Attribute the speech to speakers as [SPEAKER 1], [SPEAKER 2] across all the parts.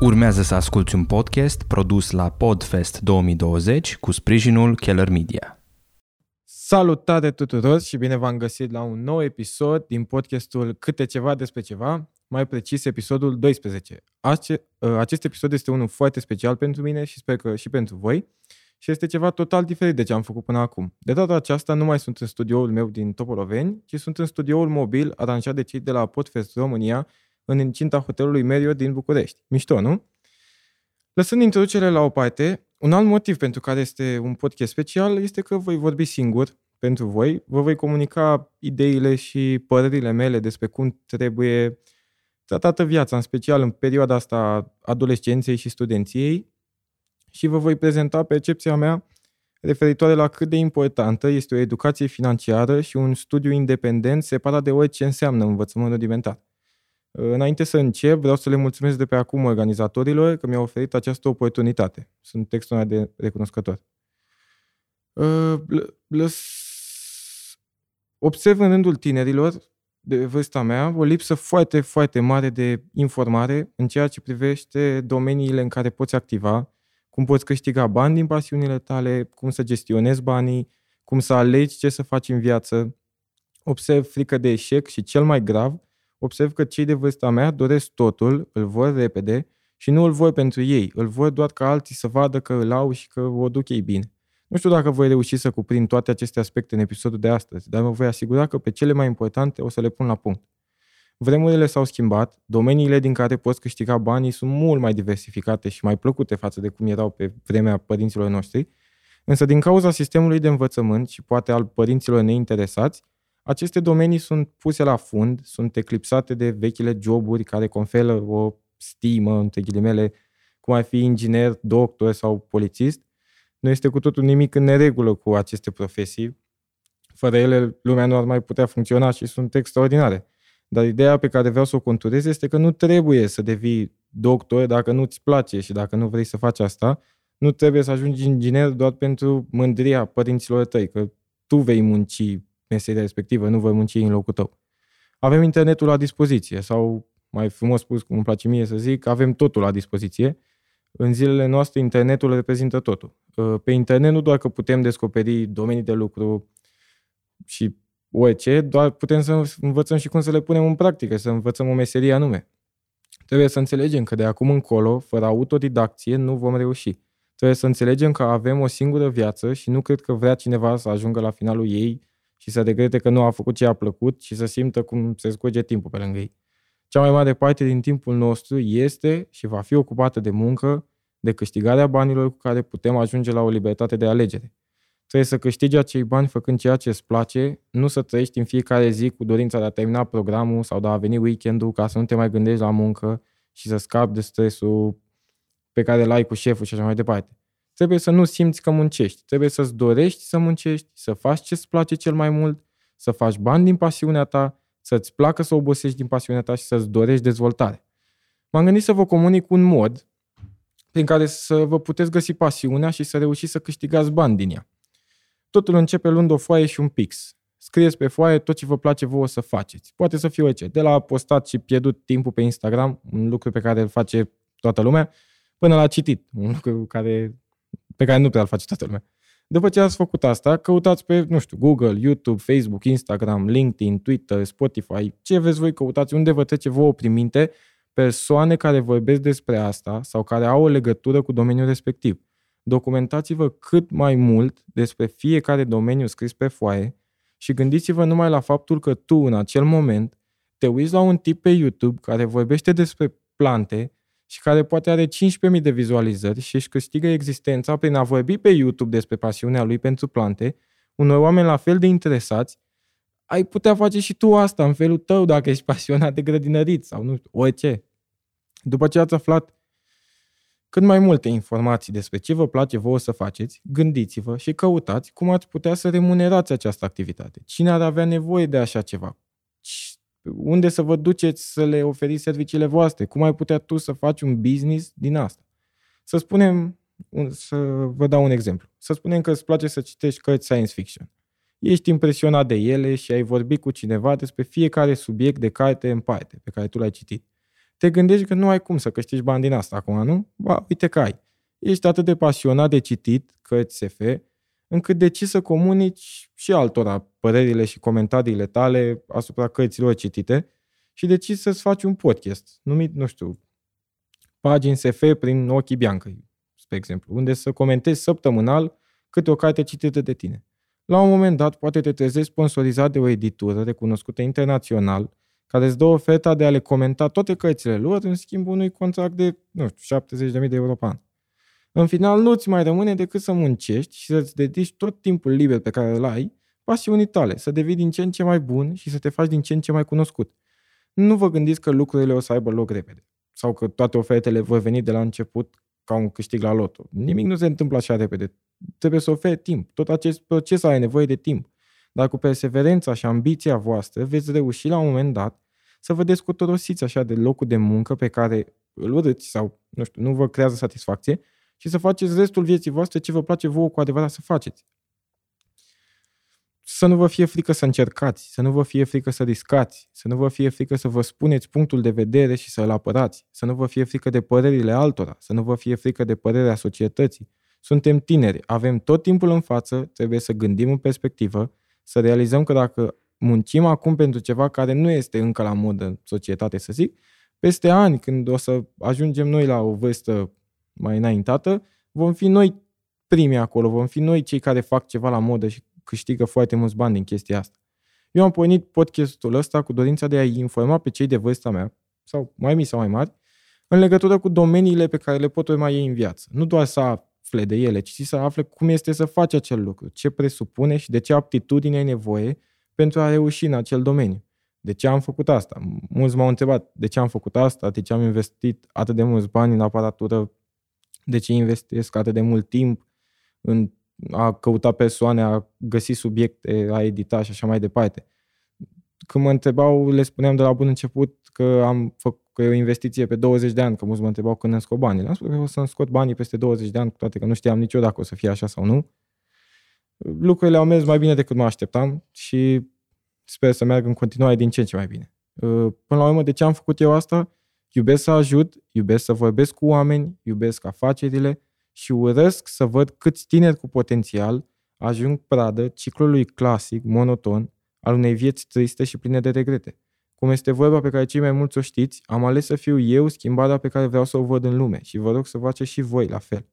[SPEAKER 1] Urmează să asculti un podcast produs la Podfest 2020 cu sprijinul Keller Media.
[SPEAKER 2] Salutare tuturor și bine v-am găsit la un nou episod din podcastul Câte ceva despre ceva, mai precis episodul 12. Ace- acest episod este unul foarte special pentru mine și sper că și pentru voi și este ceva total diferit de ce am făcut până acum. De data aceasta nu mai sunt în studioul meu din Topoloveni, ci sunt în studioul mobil aranjat de cei de la Podfest România în incinta hotelului Merio din București. Mișto, nu? Lăsând introducerea la o parte, un alt motiv pentru care este un podcast special este că voi vorbi singur pentru voi, vă voi comunica ideile și părerile mele despre cum trebuie tratată viața, în special în perioada asta adolescenței și studenției și vă voi prezenta percepția mea referitoare la cât de importantă este o educație financiară și un studiu independent separat de orice înseamnă învățământ rudimentar. Înainte să încep, vreau să le mulțumesc de pe acum organizatorilor că mi-au oferit această oportunitate. Sunt textul de recunoscător. Observ în rândul tinerilor de vârsta mea o lipsă foarte, foarte mare de informare în ceea ce privește domeniile în care poți activa, cum poți câștiga bani din pasiunile tale, cum să gestionezi banii, cum să alegi ce să faci în viață. Observ frică de eșec și cel mai grav, observ că cei de vârsta mea doresc totul, îl vor repede și nu îl vor pentru ei, îl vor doar ca alții să vadă că îl au și că o duc ei bine. Nu știu dacă voi reuși să cuprind toate aceste aspecte în episodul de astăzi, dar mă voi asigura că pe cele mai importante o să le pun la punct. Vremurile s-au schimbat, domeniile din care poți câștiga banii sunt mult mai diversificate și mai plăcute față de cum erau pe vremea părinților noștri, însă din cauza sistemului de învățământ și poate al părinților neinteresați, aceste domenii sunt puse la fund, sunt eclipsate de vechile joburi care conferă o stimă, între ghilimele, cum ar fi inginer, doctor sau polițist. Nu este cu totul nimic în neregulă cu aceste profesii. Fără ele, lumea nu ar mai putea funcționa și sunt extraordinare. Dar ideea pe care vreau să o conturez este că nu trebuie să devii doctor dacă nu-ți place și dacă nu vrei să faci asta. Nu trebuie să ajungi inginer doar pentru mândria părinților tăi, că tu vei munci meseria respectivă, nu voi munci în locul tău. Avem internetul la dispoziție sau, mai frumos spus, cum îmi place mie să zic, avem totul la dispoziție. În zilele noastre, internetul reprezintă totul. Ă, pe internet nu doar că putem descoperi domenii de lucru și orice, doar putem să învățăm și cum să le punem în practică, să învățăm o meserie anume. Trebuie să înțelegem că de acum încolo, fără autodidacție, nu vom reuși. Trebuie să înțelegem că avem o singură viață și nu cred că vrea cineva să ajungă la finalul ei și să regrete că nu a făcut ce a plăcut și să simtă cum se scurge timpul pe lângă ei. Cea mai mare parte din timpul nostru este și va fi ocupată de muncă, de câștigarea banilor cu care putem ajunge la o libertate de alegere. Trebuie să câștigi acei bani făcând ceea ce îți place, nu să trăiești în fiecare zi cu dorința de a termina programul sau de a veni weekendul ca să nu te mai gândești la muncă și să scapi de stresul pe care îl ai cu șeful și așa mai departe. Trebuie să nu simți că muncești. Trebuie să-ți dorești să muncești, să faci ce-ți place cel mai mult, să faci bani din pasiunea ta, să-ți placă să obosești din pasiunea ta și să-ți dorești dezvoltare. M-am gândit să vă comunic un mod prin care să vă puteți găsi pasiunea și să reușiți să câștigați bani din ea. Totul începe luând o foaie și un pix. Scrieți pe foaie tot ce vă place vouă să faceți. Poate să fie orice. De la postat și pierdut timpul pe Instagram, un lucru pe care îl face toată lumea, până la citit, un lucru care pe care nu prea îl face toată lumea. După ce ați făcut asta, căutați pe, nu știu, Google, YouTube, Facebook, Instagram, LinkedIn, Twitter, Spotify, ce veți voi căutați, unde vă trece vouă prin minte persoane care vorbesc despre asta sau care au o legătură cu domeniul respectiv. Documentați-vă cât mai mult despre fiecare domeniu scris pe foaie și gândiți-vă numai la faptul că tu, în acel moment, te uiți la un tip pe YouTube care vorbește despre plante și care poate are 15.000 de vizualizări și își câștigă existența prin a vorbi pe YouTube despre pasiunea lui pentru plante, unor oameni la fel de interesați, ai putea face și tu asta în felul tău dacă ești pasionat de grădinărit sau nu știu, orice. După ce ați aflat cât mai multe informații despre ce vă place vouă să faceți, gândiți-vă și căutați cum ați putea să remunerați această activitate. Cine ar avea nevoie de așa ceva? unde să vă duceți să le oferiți serviciile voastre? Cum ai putea tu să faci un business din asta? Să spunem, să vă dau un exemplu. Să spunem că îți place să citești cărți science fiction. ești impresionat de ele și ai vorbit cu cineva despre fiecare subiect de carte în parte pe care tu l-ai citit. Te gândești că nu ai cum să câștigi bani din asta acum, nu? Ba, uite că ai. Ești atât de pasionat de citit cărți SF, încât decizi să comunici și altora părerile și comentariile tale asupra cărților citite și decizi să-ți faci un podcast numit, nu știu, pagini SF prin ochii biancăi, spre exemplu, unde să comentezi săptămânal câte o carte citită de tine. La un moment dat, poate te trezești sponsorizat de o editură recunoscută internațional, care îți dă oferta de a le comenta toate cărțile lor în schimbul unui contract de, nu știu, 70.000 de euro pe an. În final, nu-ți mai rămâne decât să muncești și să-ți dedici tot timpul liber pe care îl ai pasiunii tale, să devii din ce în ce mai bun și să te faci din ce în ce mai cunoscut. Nu vă gândiți că lucrurile o să aibă loc repede sau că toate ofertele vor veni de la început ca un câștig la loto. Nimic nu se întâmplă așa repede. Trebuie să oferi timp. Tot acest proces are nevoie de timp. Dar cu perseverența și ambiția voastră veți reuși la un moment dat să vă descotorosiți așa de locul de muncă pe care îl urâți sau, nu știu, nu vă creează satisfacție și să faceți restul vieții voastre ce vă place vouă cu adevărat să faceți. Să nu vă fie frică să încercați, să nu vă fie frică să riscați, să nu vă fie frică să vă spuneți punctul de vedere și să-l apărați, să nu vă fie frică de părerile altora, să nu vă fie frică de părerea societății. Suntem tineri, avem tot timpul în față, trebuie să gândim în perspectivă, să realizăm că dacă muncim acum pentru ceva care nu este încă la modă în societate, să zic, peste ani, când o să ajungem noi la o vârstă mai înaintată, vom fi noi primii acolo, vom fi noi cei care fac ceva la modă și câștigă foarte mulți bani din chestia asta. Eu am pornit podcastul ăsta cu dorința de a-i informa pe cei de vârsta mea, sau mai mici sau mai mari, în legătură cu domeniile pe care le pot urma ei în viață. Nu doar să afle de ele, ci să afle cum este să faci acel lucru, ce presupune și de ce aptitudine ai nevoie pentru a reuși în acel domeniu. De ce am făcut asta? Mulți m-au întrebat de ce am făcut asta, de ce am investit atât de mulți bani în aparatură, de ce investesc atât de mult timp în a căuta persoane, a găsi subiecte, a edita și așa mai departe. Când mă întrebau, le spuneam de la bun început că am făcut că e o investiție pe 20 de ani, că mulți mă întrebau când îmi scot banii. Le-am spus că o să-mi scot banii peste 20 de ani, cu toate că nu știam niciodată dacă o să fie așa sau nu. Lucrurile au mers mai bine decât mă așteptam și sper să meargă în continuare din ce în ce mai bine. Până la urmă, de ce am făcut eu asta? Iubesc să ajut, iubesc să vorbesc cu oameni, iubesc afacerile și urăsc să văd câți tineri cu potențial ajung pradă ciclului clasic, monoton, al unei vieți triste și pline de regrete. Cum este vorba pe care cei mai mulți o știți, am ales să fiu eu schimbarea pe care vreau să o văd în lume și vă rog să faceți și voi la fel.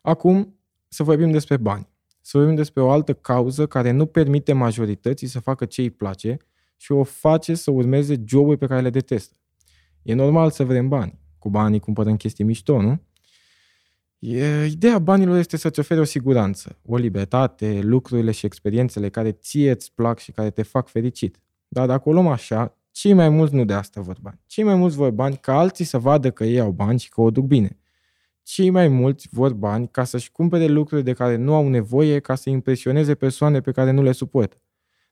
[SPEAKER 2] Acum să vorbim despre bani. Să vorbim despre o altă cauză care nu permite majorității să facă ce îi place și o face să urmeze joburi pe care le detestă. E normal să vrem bani. Cu banii cumpărăm chestii mișto, nu? E, ideea banilor este să-ți ofere o siguranță, o libertate, lucrurile și experiențele care ție îți plac și care te fac fericit. Dar dacă o luăm așa, cei mai mulți nu de asta vor bani. Cei mai mulți vor bani ca alții să vadă că ei au bani și că o duc bine. Cei mai mulți vor bani ca să-și cumpere lucruri de care nu au nevoie ca să impresioneze persoane pe care nu le suportă.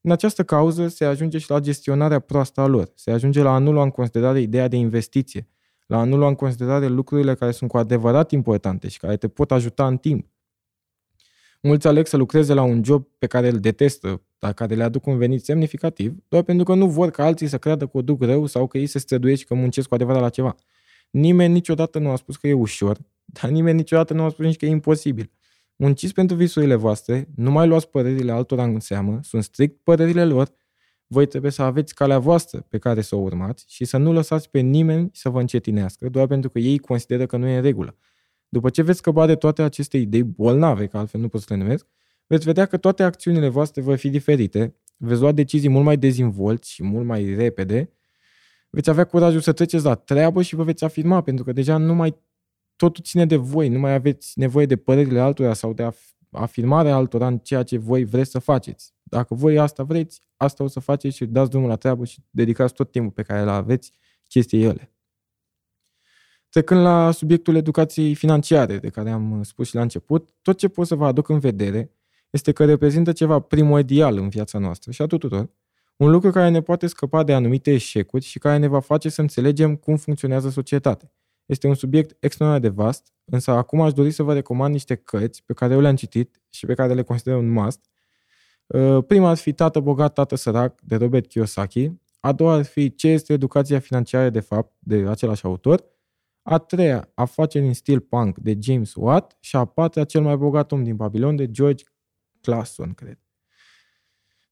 [SPEAKER 2] În această cauză se ajunge și la gestionarea proastă a lor. Se ajunge la a nu lua în considerare ideea de investiție, la a nu lua în considerare lucrurile care sunt cu adevărat importante și care te pot ajuta în timp. Mulți aleg să lucreze la un job pe care îl detestă, dar care le aduc un venit semnificativ, doar pentru că nu vor ca alții să creadă că o duc rău sau că ei se străduiesc și că muncesc cu adevărat la ceva. Nimeni niciodată nu a spus că e ușor, dar nimeni niciodată nu a spus nici că e imposibil. Munciți pentru visurile voastre, nu mai luați părerile altora în seamă, sunt strict părerile lor, voi trebuie să aveți calea voastră pe care să o urmați și să nu lăsați pe nimeni să vă încetinească doar pentru că ei consideră că nu e în regulă. După ce veți scăpa de toate aceste idei bolnave, că altfel nu pot să le numesc, veți vedea că toate acțiunile voastre vor fi diferite, veți lua decizii mult mai dezvolți și mult mai repede, veți avea curajul să treceți la treabă și vă veți afirma, pentru că deja nu mai totul ține de voi, nu mai aveți nevoie de părerile altora sau de afirmarea altora în ceea ce voi vreți să faceți. Dacă voi asta vreți, asta o să faceți și dați drumul la treabă și dedicați tot timpul pe care îl aveți chestiei ele. Trecând la subiectul educației financiare, de care am spus și la început, tot ce pot să vă aduc în vedere este că reprezintă ceva primordial în viața noastră și a tuturor, un lucru care ne poate scăpa de anumite eșecuri și care ne va face să înțelegem cum funcționează societatea. Este un subiect extraordinar de vast, însă acum aș dori să vă recomand niște cărți pe care eu le-am citit și pe care le consider un must Uh, prima ar fi Tată bogat, tată sărac, de Robert Kiyosaki. A doua ar fi Ce este educația financiară de fapt, de același autor. A treia, Afaceri în stil punk, de James Watt. Și a patra, Cel mai bogat om din Babilon, de George Clason, cred.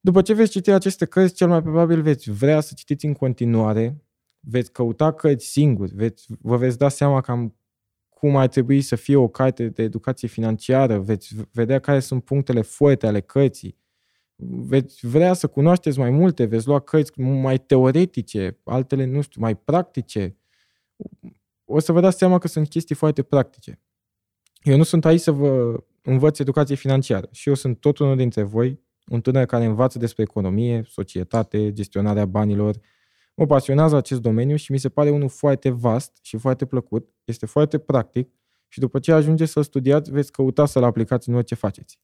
[SPEAKER 2] După ce veți citi aceste cărți, cel mai probabil veți vrea să citiți în continuare, veți căuta cărți singuri, veți, vă veți da seama cam cum ar trebui să fie o carte de educație financiară, veți vedea care sunt punctele forte ale cărții, veți vrea să cunoașteți mai multe, veți lua cărți mai teoretice, altele, nu știu, mai practice. O să vă dați seama că sunt chestii foarte practice. Eu nu sunt aici să vă învăț educație financiară și eu sunt tot unul dintre voi, un tânăr care învață despre economie, societate, gestionarea banilor. Mă pasionează acest domeniu și mi se pare unul foarte vast și foarte plăcut, este foarte practic și după ce ajungeți să-l studiați, veți căuta să-l aplicați în orice faceți.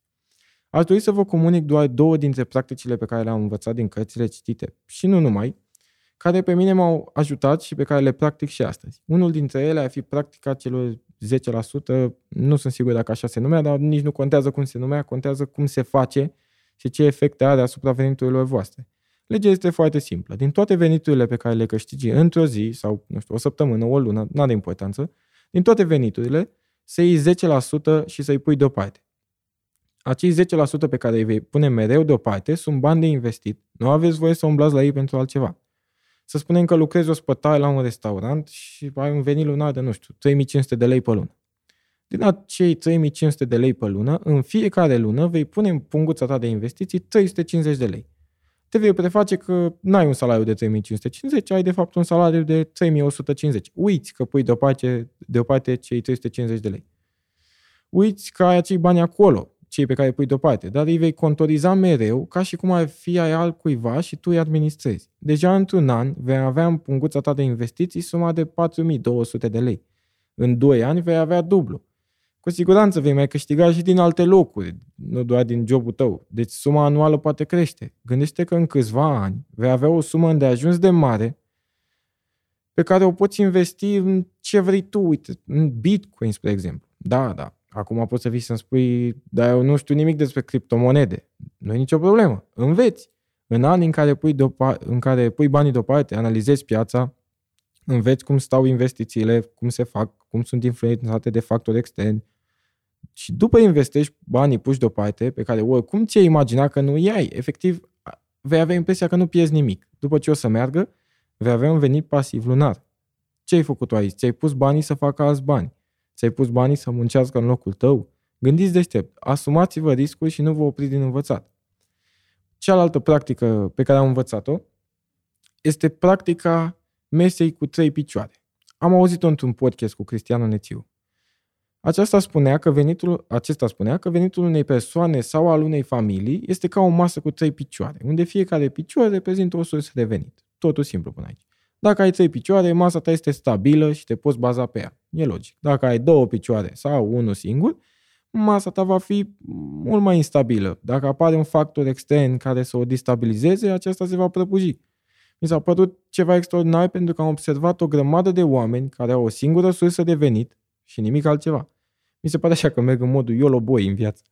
[SPEAKER 2] Aș dori să vă comunic doar două dintre practicile pe care le-am învățat din cărțile citite și nu numai, care pe mine m-au ajutat și pe care le practic și astăzi. Unul dintre ele ar fi practica celor 10%, nu sunt sigur dacă așa se numea, dar nici nu contează cum se numea, contează cum se face și ce efecte are asupra veniturilor voastre. Legea este foarte simplă. Din toate veniturile pe care le câștigi într-o zi sau, nu știu, o săptămână, o lună, nu are importanță, din toate veniturile, să iei 10% și să-i pui deoparte. Acei 10% pe care îi vei pune mereu deoparte sunt bani de investit. Nu aveți voie să umblați la ei pentru altceva. Să spunem că lucrezi o spătaie la un restaurant și ai un venit lunar de, nu știu, 3500 de lei pe lună. Din acei 3500 de lei pe lună, în fiecare lună vei pune în punguța ta de investiții 350 de lei. Te vei preface că n-ai un salariu de 3550, ai de fapt un salariu de 3150. Uiți că pui deoparte, deoparte cei 350 de lei. Uiți că ai acei bani acolo, cei pe care îi pui deoparte, dar îi vei contoriza mereu ca și cum ar fi ai al cuiva și tu îi administrezi. Deja într-un an vei avea în punguța ta de investiții suma de 4200 de lei. În 2 ani vei avea dublu. Cu siguranță vei mai câștiga și din alte locuri, nu doar din jobul tău. Deci suma anuală poate crește. Gândește că în câțiva ani vei avea o sumă de ajuns de mare pe care o poți investi în ce vrei tu, uite, în Bitcoin, spre exemplu. Da, da, Acum poți să vii să-mi spui, dar eu nu știu nimic despre criptomonede. Nu e nicio problemă. Înveți. În anii în care pui, deopa- în care pui banii deoparte, analizezi piața, înveți cum stau investițiile, cum se fac, cum sunt influențate de factori externi. Și după investești banii puși deoparte, pe care oricum ți-ai imagina că nu i-ai, efectiv vei avea impresia că nu pierzi nimic. După ce o să meargă, vei avea un venit pasiv lunar. Ce ai făcut tu aici? Ți-ai pus banii să facă alți bani. Ți-ai pus banii să muncească în locul tău? Gândiți deștept, asumați-vă riscul și nu vă opriți din învățat. Cealaltă practică pe care am învățat-o este practica mesei cu trei picioare. Am auzit-o într-un podcast cu Cristian Nețiu. Aceasta spunea că venitul, acesta spunea că venitul unei persoane sau al unei familii este ca o masă cu trei picioare, unde fiecare picior reprezintă o sursă de venit. Totul simplu până aici. Dacă ai trei picioare, masa ta este stabilă și te poți baza pe ea. E logic. Dacă ai două picioare sau unul singur, masa ta va fi mult mai instabilă. Dacă apare un factor extern care să o destabilizeze, aceasta se va prăbuși. Mi s-a părut ceva extraordinar pentru că am observat o grămadă de oameni care au o singură sursă de venit și nimic altceva. Mi se pare așa că merg în modul YOLO boy în viață.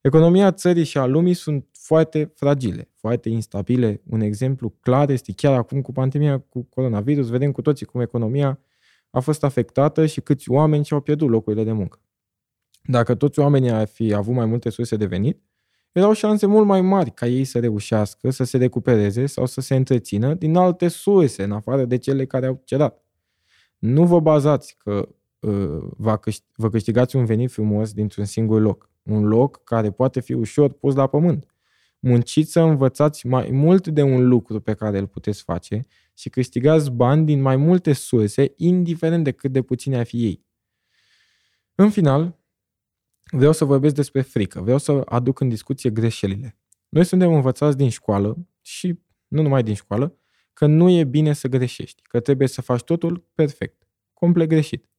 [SPEAKER 2] Economia țării și a lumii sunt foarte fragile, foarte instabile. Un exemplu clar este chiar acum cu pandemia cu coronavirus. Vedem cu toții cum economia a fost afectată și câți oameni și-au pierdut locurile de muncă. Dacă toți oamenii ar fi avut mai multe surse de venit, erau șanse mult mai mari ca ei să reușească să se recupereze sau să se întrețină din alte surse, în afară de cele care au cedat. Nu vă bazați că uh, vă câștigați un venit frumos dintr-un singur loc un loc care poate fi ușor pus la pământ. Munciți să învățați mai mult de un lucru pe care îl puteți face și câștigați bani din mai multe surse, indiferent de cât de puține ar fi ei. În final, vreau să vorbesc despre frică, vreau să aduc în discuție greșelile. Noi suntem învățați din școală și nu numai din școală, că nu e bine să greșești, că trebuie să faci totul perfect, complet greșit.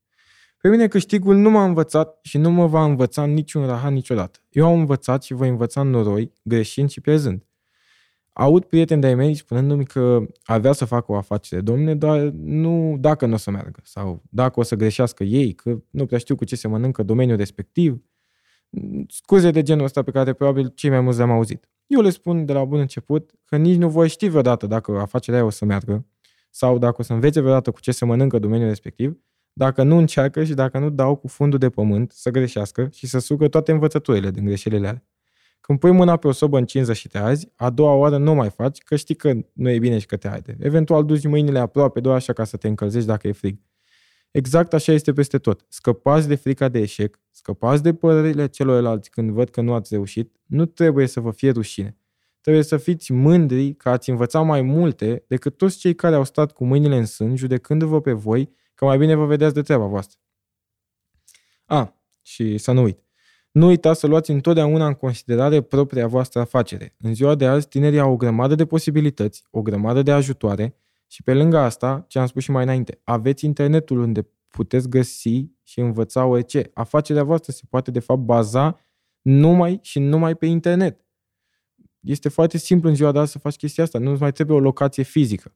[SPEAKER 2] Pe mine câștigul nu m-a învățat și nu mă va învăța niciun rahat niciodată. Eu am învățat și voi învăța noroi, greșind și pierzând. Aud prieteni de-ai mei spunându-mi că avea să facă o afacere, domne, dar nu dacă nu o să meargă sau dacă o să greșească ei, că nu prea știu cu ce se mănâncă domeniul respectiv. Scuze de genul ăsta pe care probabil cei mai mulți le-am auzit. eu le spun de la bun început că nici nu voi ști vreodată dacă afacerea aia o să meargă sau dacă o să învețe vreodată cu ce se mănâncă domeniul respectiv, dacă nu încearcă și dacă nu dau cu fundul de pământ să greșească și să sucă toate învățăturile din greșelile alea. Când pui mâna pe o sobă în cinză și te azi, a doua oară nu mai faci, că știi că nu e bine și că te arde. Eventual duci mâinile aproape doar așa ca să te încălzești dacă e frig. Exact așa este peste tot. Scăpați de frica de eșec, scăpați de părerile celorlalți când văd că nu ați reușit, nu trebuie să vă fie rușine. Trebuie să fiți mândri că ați învățat mai multe decât toți cei care au stat cu mâinile în sân, judecându-vă pe voi că mai bine vă vedeați de treaba voastră. A, și să nu uit. Nu uitați să luați întotdeauna în considerare propria voastră afacere. În ziua de azi, tinerii au o grămadă de posibilități, o grămadă de ajutoare și pe lângă asta, ce am spus și mai înainte, aveți internetul unde puteți găsi și învăța orice. Afacerea voastră se poate de fapt baza numai și numai pe internet. Este foarte simplu în ziua de azi să faci chestia asta. Nu mai trebuie o locație fizică.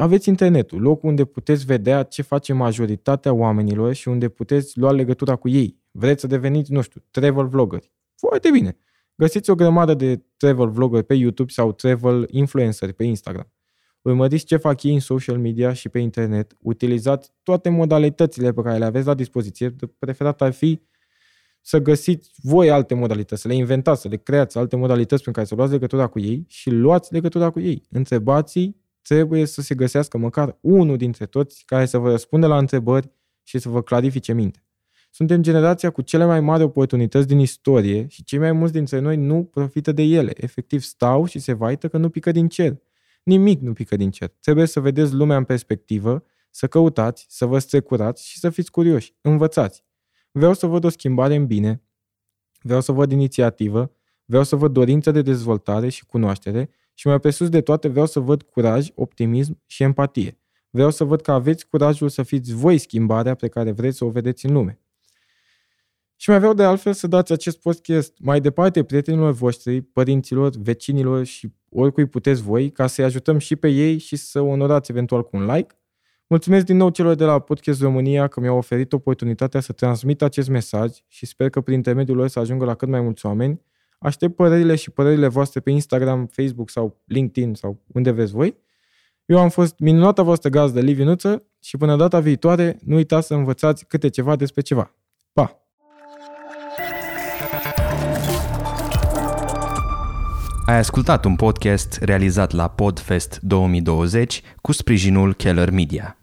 [SPEAKER 2] Aveți internetul, locul unde puteți vedea ce face majoritatea oamenilor și unde puteți lua legătura cu ei. Vreți să deveniți, nu știu, travel vloggeri. Foarte bine. Găsiți o grămadă de travel vloggeri pe YouTube sau travel influenceri pe Instagram. Urmăriți ce fac ei în social media și pe internet. Utilizați toate modalitățile pe care le aveți la dispoziție. De preferat ar fi să găsiți voi alte modalități, să le inventați, să le creați alte modalități prin care să luați legătura cu ei și luați legătura cu ei. Întrebați trebuie să se găsească măcar unul dintre toți care să vă răspundă la întrebări și să vă clarifice minte. Suntem generația cu cele mai mari oportunități din istorie și cei mai mulți dintre noi nu profită de ele. Efectiv stau și se vaită că nu pică din cer. Nimic nu pică din cer. Trebuie să vedeți lumea în perspectivă, să căutați, să vă strecurați și să fiți curioși. Învățați. Vreau să văd o schimbare în bine, vreau să văd inițiativă, vreau să văd dorință de dezvoltare și cunoaștere și mai presus de toate vreau să văd curaj, optimism și empatie. Vreau să văd că aveți curajul să fiți voi schimbarea pe care vreți să o vedeți în lume. Și mai vreau de altfel să dați acest podcast mai departe prietenilor voștri, părinților, vecinilor și oricui puteți voi, ca să-i ajutăm și pe ei și să onorați eventual cu un like. Mulțumesc din nou celor de la Podcast România că mi-au oferit oportunitatea să transmit acest mesaj și sper că prin intermediul lor să ajungă la cât mai mulți oameni. Aștept părerile și părerile voastre pe Instagram, Facebook sau LinkedIn sau unde vreți voi. Eu am fost minunata voastră gazdă, Liviu Nuță, și până data viitoare, nu uitați să învățați câte ceva despre ceva. Pa!
[SPEAKER 1] Ai ascultat un podcast realizat la Podfest 2020 cu sprijinul Keller Media.